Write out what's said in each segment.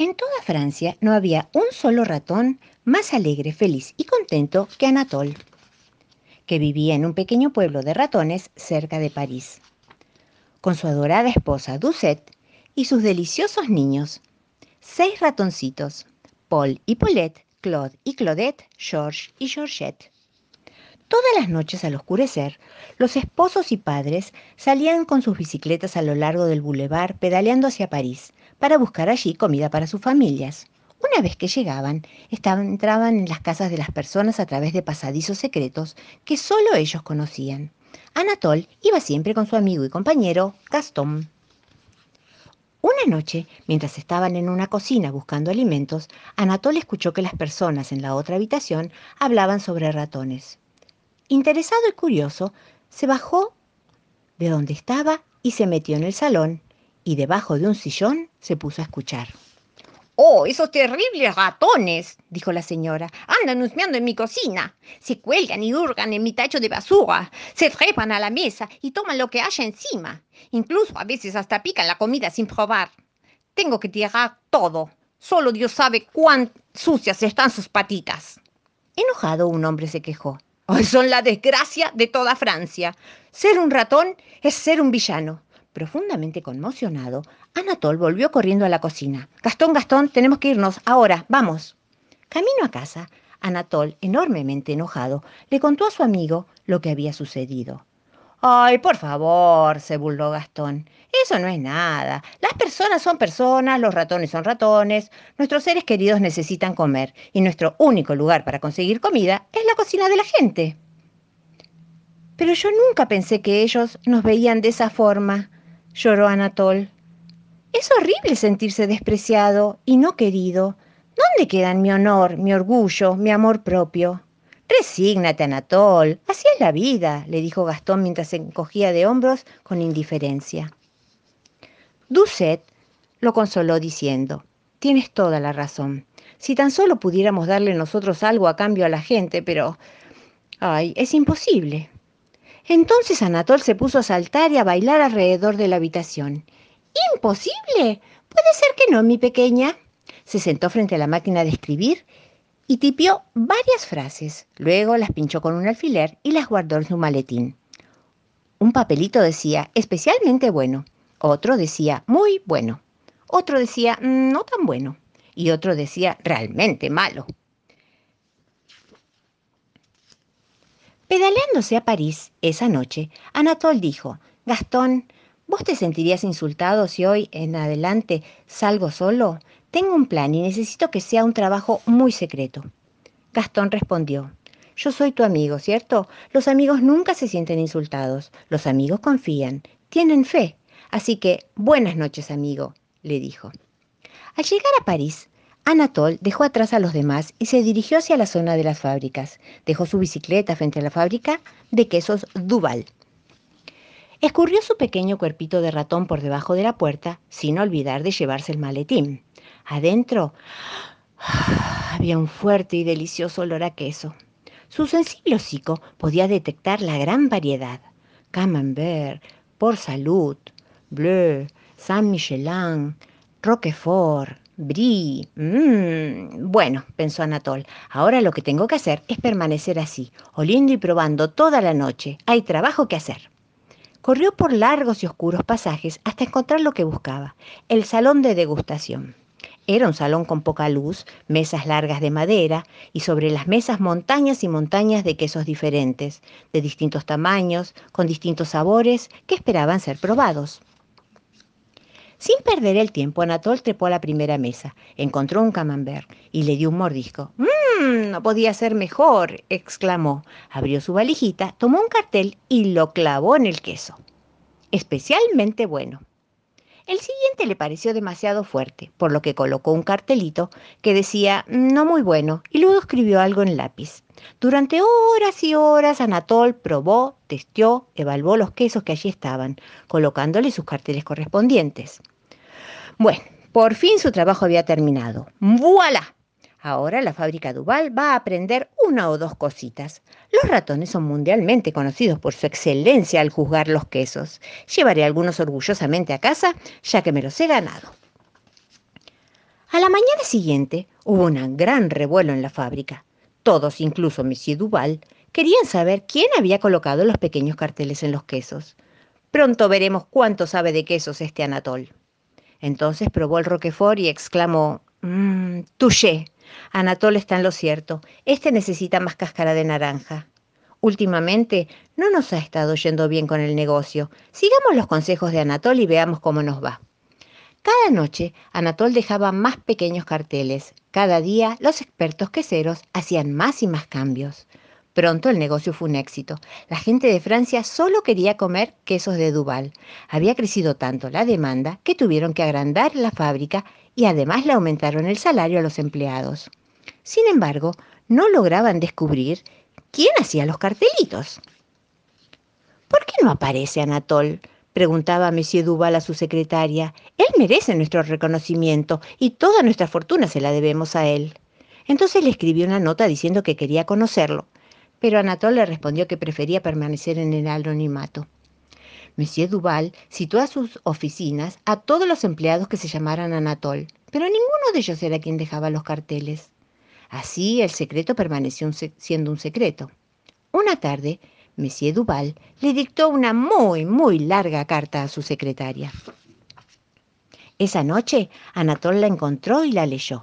En toda Francia no había un solo ratón más alegre, feliz y contento que Anatole, que vivía en un pequeño pueblo de ratones cerca de París, con su adorada esposa Doucette y sus deliciosos niños, seis ratoncitos, Paul y Paulette, Claude y Claudette, George y Georgette. Todas las noches al oscurecer, los esposos y padres salían con sus bicicletas a lo largo del boulevard pedaleando hacia París para buscar allí comida para sus familias. Una vez que llegaban, entraban en las casas de las personas a través de pasadizos secretos que solo ellos conocían. Anatole iba siempre con su amigo y compañero Gastón. Una noche, mientras estaban en una cocina buscando alimentos, Anatole escuchó que las personas en la otra habitación hablaban sobre ratones. Interesado y curioso, se bajó de donde estaba y se metió en el salón y debajo de un sillón se puso a escuchar. Oh, esos terribles ratones, dijo la señora, andan husmeando en mi cocina. Se cuelgan y hurgan en mi tacho de basura. Se trepan a la mesa y toman lo que haya encima. Incluso a veces hasta pican la comida sin probar. Tengo que tirar todo. Solo Dios sabe cuán sucias están sus patitas. Enojado, un hombre se quejó. Hoy son la desgracia de toda Francia. Ser un ratón es ser un villano. Profundamente conmocionado, Anatol volvió corriendo a la cocina. Gastón, Gastón, tenemos que irnos. Ahora, vamos. Camino a casa, Anatol, enormemente enojado, le contó a su amigo lo que había sucedido. Ay, por favor, se burló Gastón. Eso no es nada. Las personas son personas, los ratones son ratones. Nuestros seres queridos necesitan comer y nuestro único lugar para conseguir comida es la cocina de la gente. Pero yo nunca pensé que ellos nos veían de esa forma lloró Anatol. Es horrible sentirse despreciado y no querido. ¿Dónde quedan mi honor, mi orgullo, mi amor propio? Resígnate, Anatol. Así es la vida, le dijo Gastón mientras se encogía de hombros con indiferencia. Doucet lo consoló diciendo, tienes toda la razón. Si tan solo pudiéramos darle nosotros algo a cambio a la gente, pero... Ay, es imposible. Entonces Anatol se puso a saltar y a bailar alrededor de la habitación. ¡Imposible! Puede ser que no, mi pequeña. Se sentó frente a la máquina de escribir y tipió varias frases. Luego las pinchó con un alfiler y las guardó en su maletín. Un papelito decía especialmente bueno, otro decía muy bueno, otro decía mm, no tan bueno y otro decía realmente malo. Pedaleándose a París esa noche, Anatole dijo, Gastón, ¿vos te sentirías insultado si hoy en adelante salgo solo? Tengo un plan y necesito que sea un trabajo muy secreto. Gastón respondió, yo soy tu amigo, ¿cierto? Los amigos nunca se sienten insultados, los amigos confían, tienen fe. Así que, buenas noches, amigo, le dijo. Al llegar a París, Anatole dejó atrás a los demás y se dirigió hacia la zona de las fábricas. Dejó su bicicleta frente a la fábrica de quesos Duval. Escurrió su pequeño cuerpito de ratón por debajo de la puerta, sin olvidar de llevarse el maletín. Adentro había un fuerte y delicioso olor a queso. Su sensible hocico podía detectar la gran variedad. Camembert, Port Salut, Bleu, Saint Michelin, Roquefort, Brie. Mmm. Bueno, pensó Anatol, ahora lo que tengo que hacer es permanecer así, oliendo y probando toda la noche. Hay trabajo que hacer. Corrió por largos y oscuros pasajes hasta encontrar lo que buscaba, el salón de degustación. Era un salón con poca luz, mesas largas de madera y sobre las mesas montañas y montañas de quesos diferentes, de distintos tamaños, con distintos sabores, que esperaban ser probados. Sin perder el tiempo, Anatol trepó a la primera mesa, encontró un camembert y le dio un mordisco. ¡Mmm! No podía ser mejor, exclamó. Abrió su valijita, tomó un cartel y lo clavó en el queso. Especialmente bueno. El siguiente le pareció demasiado fuerte, por lo que colocó un cartelito que decía no muy bueno y luego escribió algo en lápiz. Durante horas y horas Anatol probó, testió, evaluó los quesos que allí estaban, colocándole sus carteles correspondientes. Bueno, por fin su trabajo había terminado. ¡Voilà! Ahora la fábrica Duval va a aprender una o dos cositas. Los ratones son mundialmente conocidos por su excelencia al juzgar los quesos. Llevaré algunos orgullosamente a casa, ya que me los he ganado. A la mañana siguiente hubo un gran revuelo en la fábrica. Todos, incluso Monsieur Duval, querían saber quién había colocado los pequeños carteles en los quesos. Pronto veremos cuánto sabe de quesos este Anatol. Entonces probó el Roquefort y exclamó, mmm, touché. Anatol está en lo cierto. Este necesita más cáscara de naranja. Últimamente no nos ha estado yendo bien con el negocio. Sigamos los consejos de Anatol y veamos cómo nos va. Cada noche Anatol dejaba más pequeños carteles. Cada día los expertos queseros hacían más y más cambios. Pronto el negocio fue un éxito. La gente de Francia solo quería comer quesos de Duval. Había crecido tanto la demanda que tuvieron que agrandar la fábrica y además le aumentaron el salario a los empleados. Sin embargo, no lograban descubrir quién hacía los cartelitos. ¿Por qué no aparece Anatol? preguntaba Monsieur Duval a su secretaria. Él merece nuestro reconocimiento y toda nuestra fortuna se la debemos a él. Entonces le escribió una nota diciendo que quería conocerlo, pero Anatol le respondió que prefería permanecer en el anonimato. Monsieur Duval citó a sus oficinas a todos los empleados que se llamaran Anatol, pero ninguno de ellos era quien dejaba los carteles. Así el secreto permaneció siendo un secreto. Una tarde, Monsieur Duval le dictó una muy, muy larga carta a su secretaria. Esa noche, Anatol la encontró y la leyó.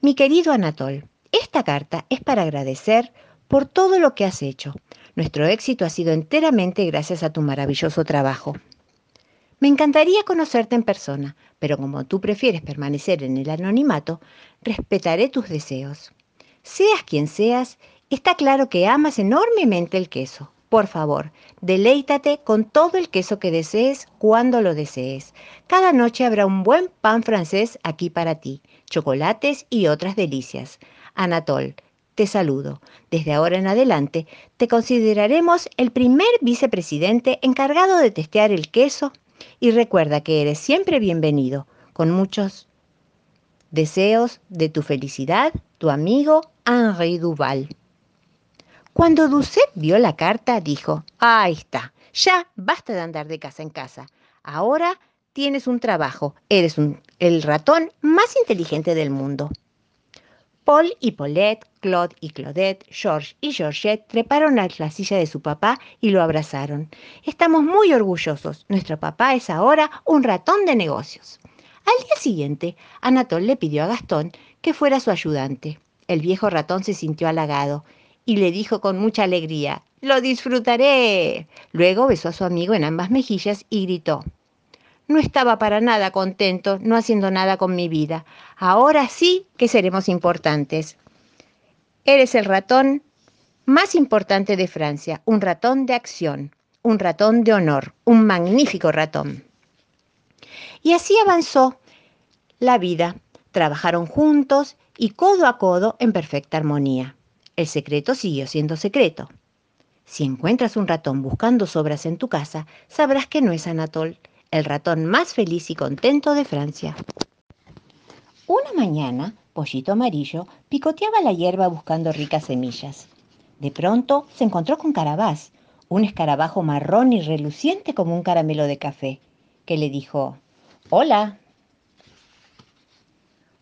Mi querido Anatol, esta carta es para agradecer por todo lo que has hecho. Nuestro éxito ha sido enteramente gracias a tu maravilloso trabajo. Me encantaría conocerte en persona, pero como tú prefieres permanecer en el anonimato, respetaré tus deseos. Seas quien seas, Está claro que amas enormemente el queso. Por favor, deleítate con todo el queso que desees cuando lo desees. Cada noche habrá un buen pan francés aquí para ti, chocolates y otras delicias. Anatol, te saludo. Desde ahora en adelante te consideraremos el primer vicepresidente encargado de testear el queso y recuerda que eres siempre bienvenido, con muchos deseos de tu felicidad, tu amigo Henri Duval. Cuando Doucet vio la carta, dijo, ahí está, ya basta de andar de casa en casa. Ahora tienes un trabajo, eres el ratón más inteligente del mundo. Paul y Paulette, Claude y Claudette, George y Georgette treparon a la silla de su papá y lo abrazaron. Estamos muy orgullosos. Nuestro papá es ahora un ratón de negocios. Al día siguiente, Anatole le pidió a Gastón que fuera su ayudante. El viejo ratón se sintió halagado y le dijo con mucha alegría, lo disfrutaré. Luego besó a su amigo en ambas mejillas y gritó, no estaba para nada contento, no haciendo nada con mi vida. Ahora sí que seremos importantes. Eres el ratón más importante de Francia, un ratón de acción, un ratón de honor, un magnífico ratón. Y así avanzó la vida. Trabajaron juntos y codo a codo en perfecta armonía. El secreto siguió siendo secreto. Si encuentras un ratón buscando sobras en tu casa, sabrás que no es Anatol, el ratón más feliz y contento de Francia. Una mañana, Pollito Amarillo picoteaba la hierba buscando ricas semillas. De pronto se encontró con Carabás, un escarabajo marrón y reluciente como un caramelo de café, que le dijo, Hola.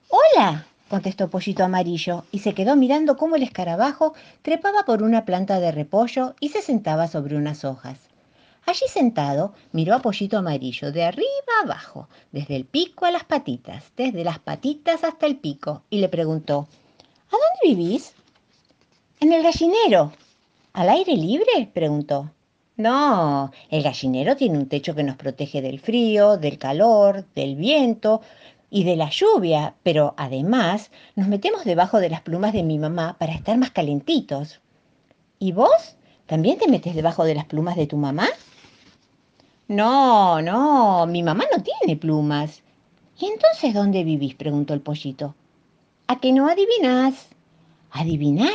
Hola, contestó Pollito Amarillo, y se quedó mirando cómo el escarabajo trepaba por una planta de repollo y se sentaba sobre unas hojas. Allí sentado, miró a Pollito Amarillo de arriba abajo, desde el pico a las patitas, desde las patitas hasta el pico, y le preguntó, ¿A dónde vivís? En el gallinero. ¿Al aire libre? preguntó. No, el gallinero tiene un techo que nos protege del frío, del calor, del viento, y de la lluvia, pero además nos metemos debajo de las plumas de mi mamá para estar más calentitos. ¿Y vos? ¿También te metes debajo de las plumas de tu mamá? No, no, mi mamá no tiene plumas. ¿Y entonces dónde vivís? preguntó el pollito. ¿A qué no adivinás? ¿Adivinar?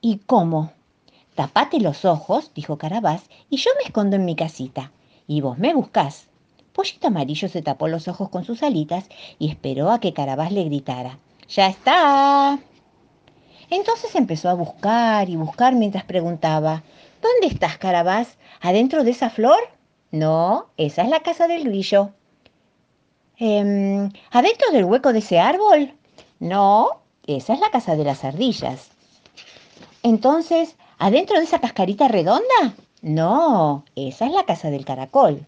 ¿Y cómo? Tapate los ojos, dijo Carabás, y yo me escondo en mi casita. Y vos me buscás. Pollito Amarillo se tapó los ojos con sus alitas y esperó a que Carabás le gritara. ¡Ya está! Entonces empezó a buscar y buscar mientras preguntaba, ¿Dónde estás, Carabás? ¿Adentro de esa flor? No, esa es la casa del grillo. Em, ¿Adentro del hueco de ese árbol? No, esa es la casa de las ardillas. Entonces, ¿adentro de esa cascarita redonda? No, esa es la casa del caracol.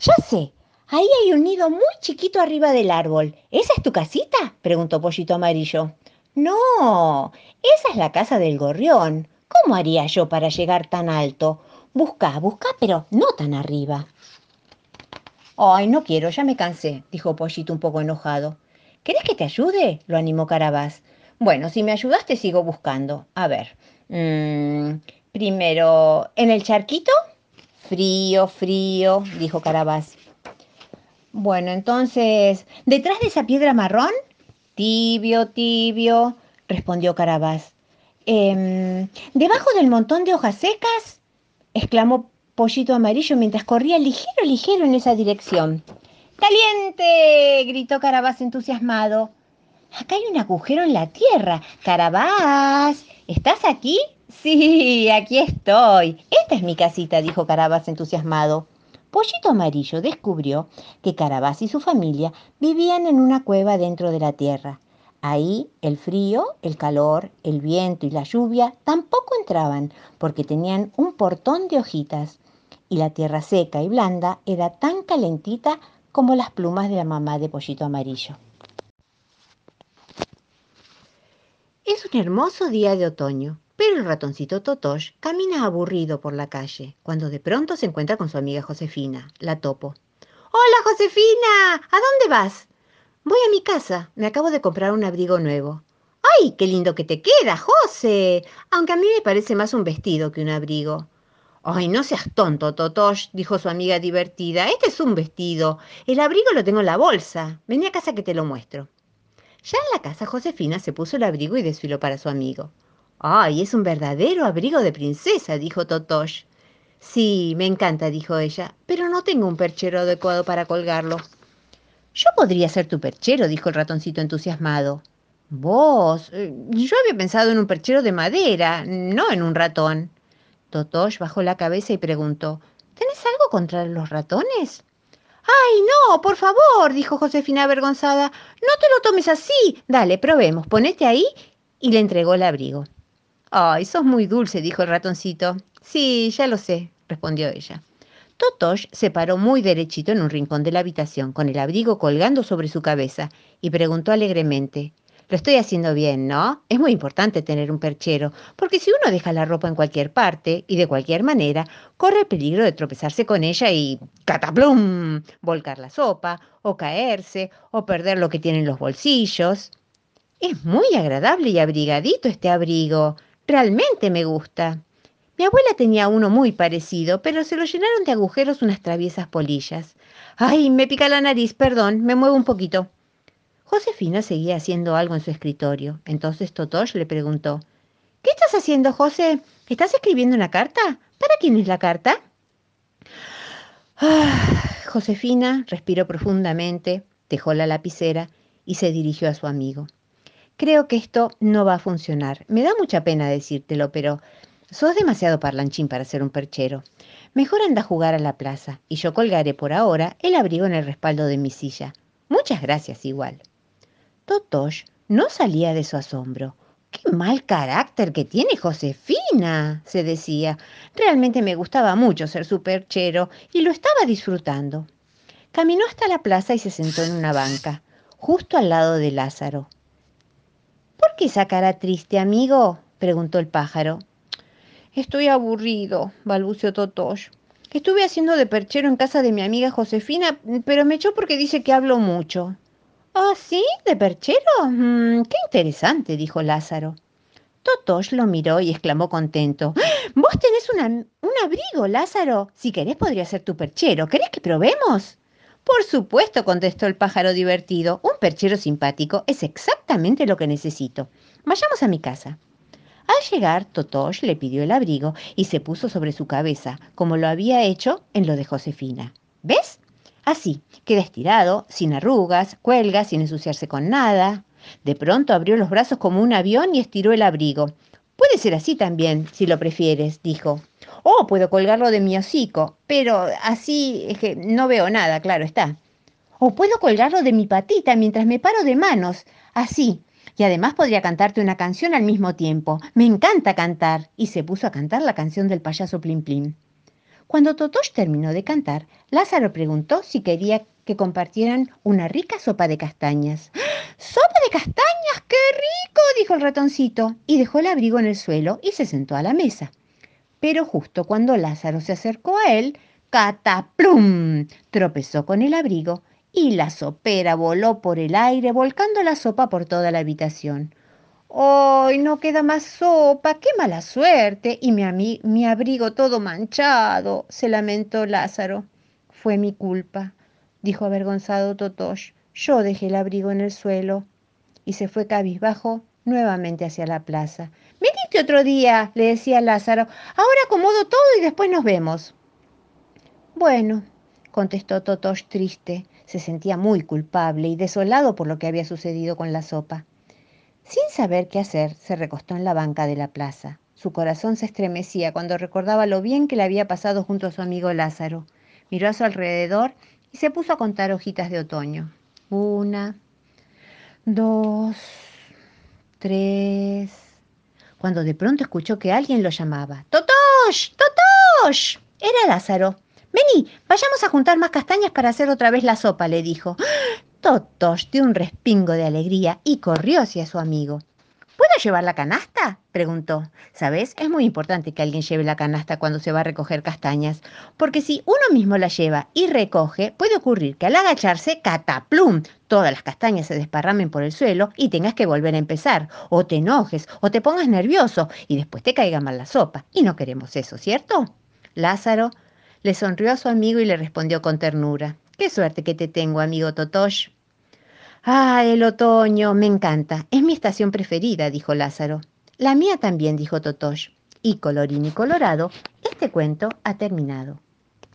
Ya sé, ahí hay un nido muy chiquito arriba del árbol. ¿Esa es tu casita? preguntó Pollito Amarillo. No, esa es la casa del gorrión. ¿Cómo haría yo para llegar tan alto? Busca, busca, pero no tan arriba. Ay, no quiero, ya me cansé, dijo Pollito un poco enojado. ¿Querés que te ayude? lo animó Carabás. Bueno, si me ayudas te sigo buscando. A ver. Mmm, primero, ¿en el charquito? Frío, frío, dijo Carabás. Bueno, entonces, ¿detrás de esa piedra marrón? Tibio, tibio, respondió Carabás. Em, ¿Debajo del montón de hojas secas? exclamó Pollito Amarillo mientras corría ligero, ligero en esa dirección. ¡Caliente! gritó Carabás entusiasmado. Acá hay un agujero en la tierra. Carabás, ¿estás aquí? Sí, aquí estoy. Esta es mi casita, dijo Carabás entusiasmado. Pollito Amarillo descubrió que Carabás y su familia vivían en una cueva dentro de la tierra. Ahí el frío, el calor, el viento y la lluvia tampoco entraban porque tenían un portón de hojitas y la tierra seca y blanda era tan calentita como las plumas de la mamá de Pollito Amarillo. Es un hermoso día de otoño. Pero el ratoncito Totosh camina aburrido por la calle, cuando de pronto se encuentra con su amiga Josefina, la topo. ¡Hola, Josefina! ¿A dónde vas? Voy a mi casa. Me acabo de comprar un abrigo nuevo. ¡Ay, qué lindo que te queda, José! Aunque a mí me parece más un vestido que un abrigo. Ay, no seas tonto, Totosh, dijo su amiga divertida. Este es un vestido. El abrigo lo tengo en la bolsa. Vení a casa que te lo muestro. Ya en la casa, Josefina se puso el abrigo y desfiló para su amigo. ¡Ay, es un verdadero abrigo de princesa! dijo Totosh. Sí, me encanta, dijo ella, pero no tengo un perchero adecuado para colgarlo. Yo podría ser tu perchero, dijo el ratoncito entusiasmado. Vos, eh, yo había pensado en un perchero de madera, no en un ratón. Totosh bajó la cabeza y preguntó, ¿Tenés algo contra los ratones? ¡Ay, no! Por favor, dijo Josefina avergonzada. No te lo tomes así. Dale, probemos. Ponete ahí. Y le entregó el abrigo. Ay, sos muy dulce, dijo el ratoncito. Sí, ya lo sé, respondió ella. Totosh se paró muy derechito en un rincón de la habitación, con el abrigo colgando sobre su cabeza, y preguntó alegremente, Lo estoy haciendo bien, ¿no? Es muy importante tener un perchero, porque si uno deja la ropa en cualquier parte y de cualquier manera, corre el peligro de tropezarse con ella y cataplum, volcar la sopa, o caerse, o perder lo que tiene en los bolsillos. Es muy agradable y abrigadito este abrigo, Realmente me gusta. Mi abuela tenía uno muy parecido, pero se lo llenaron de agujeros unas traviesas polillas. Ay, me pica la nariz, perdón, me muevo un poquito. Josefina seguía haciendo algo en su escritorio. Entonces Totosh le preguntó, ¿Qué estás haciendo, José? ¿Estás escribiendo una carta? ¿Para quién es la carta? Ah, Josefina respiró profundamente, dejó la lapicera y se dirigió a su amigo. Creo que esto no va a funcionar. Me da mucha pena decírtelo, pero sos demasiado parlanchín para ser un perchero. Mejor anda a jugar a la plaza y yo colgaré por ahora el abrigo en el respaldo de mi silla. Muchas gracias igual. Totosh no salía de su asombro. ¡Qué mal carácter que tiene Josefina! se decía. Realmente me gustaba mucho ser su perchero y lo estaba disfrutando. Caminó hasta la plaza y se sentó en una banca, justo al lado de Lázaro. ¿Por qué esa cara triste, amigo? preguntó el pájaro. Estoy aburrido, balbuceó Totosh. Estuve haciendo de perchero en casa de mi amiga Josefina, pero me echó porque dice que hablo mucho. ¿Ah, sí? ¿De perchero? Mm, qué interesante, dijo Lázaro. Totosh lo miró y exclamó contento. Vos tenés un abrigo, Lázaro. Si querés podría ser tu perchero. ¿Querés que probemos? Por supuesto, contestó el pájaro divertido. Un perchero simpático es exactamente lo que necesito. Vayamos a mi casa. Al llegar, Totosh le pidió el abrigo y se puso sobre su cabeza, como lo había hecho en lo de Josefina. ¿Ves? Así, queda estirado, sin arrugas, cuelga sin ensuciarse con nada. De pronto abrió los brazos como un avión y estiró el abrigo. Puede ser así también, si lo prefieres, dijo. O puedo colgarlo de mi hocico, pero así es que no veo nada, claro está. O puedo colgarlo de mi patita mientras me paro de manos, así. Y además podría cantarte una canción al mismo tiempo. Me encanta cantar. Y se puso a cantar la canción del payaso Plim Plim. Cuando Totosh terminó de cantar, Lázaro preguntó si quería que compartieran una rica sopa de castañas. ¡Sopa de castañas! ¡Qué rico! dijo el ratoncito, y dejó el abrigo en el suelo y se sentó a la mesa. Pero justo cuando Lázaro se acercó a él, ¡cataplum! tropezó con el abrigo y la sopera voló por el aire volcando la sopa por toda la habitación. ¡Ay, no queda más sopa! ¡Qué mala suerte! Y mi, abrigo todo manchado, se lamentó Lázaro. Fue mi culpa, dijo avergonzado Totosh. Yo dejé el abrigo en el suelo. Y se fue cabizbajo nuevamente hacia la plaza. Otro día, le decía Lázaro. Ahora acomodo todo y después nos vemos. Bueno, contestó Totosh triste. Se sentía muy culpable y desolado por lo que había sucedido con la sopa. Sin saber qué hacer, se recostó en la banca de la plaza. Su corazón se estremecía cuando recordaba lo bien que le había pasado junto a su amigo Lázaro. Miró a su alrededor y se puso a contar hojitas de otoño. Una, dos, tres. Cuando de pronto escuchó que alguien lo llamaba. ¡Totosh! ¡Totosh! Era Lázaro. Vení, vayamos a juntar más castañas para hacer otra vez la sopa, le dijo. Totosh dio un respingo de alegría y corrió hacia su amigo. ¿Puedo llevar la canasta? preguntó. ¿Sabes? Es muy importante que alguien lleve la canasta cuando se va a recoger castañas, porque si uno mismo la lleva y recoge, puede ocurrir que al agacharse, cataplum, todas las castañas se desparramen por el suelo y tengas que volver a empezar, o te enojes, o te pongas nervioso y después te caiga mal la sopa. Y no queremos eso, ¿cierto? Lázaro le sonrió a su amigo y le respondió con ternura. Qué suerte que te tengo, amigo Totosh. Ah, el otoño, me encanta. Es mi estación preferida, dijo Lázaro. La mía también, dijo Totosh. Y colorín y colorado, este cuento ha terminado.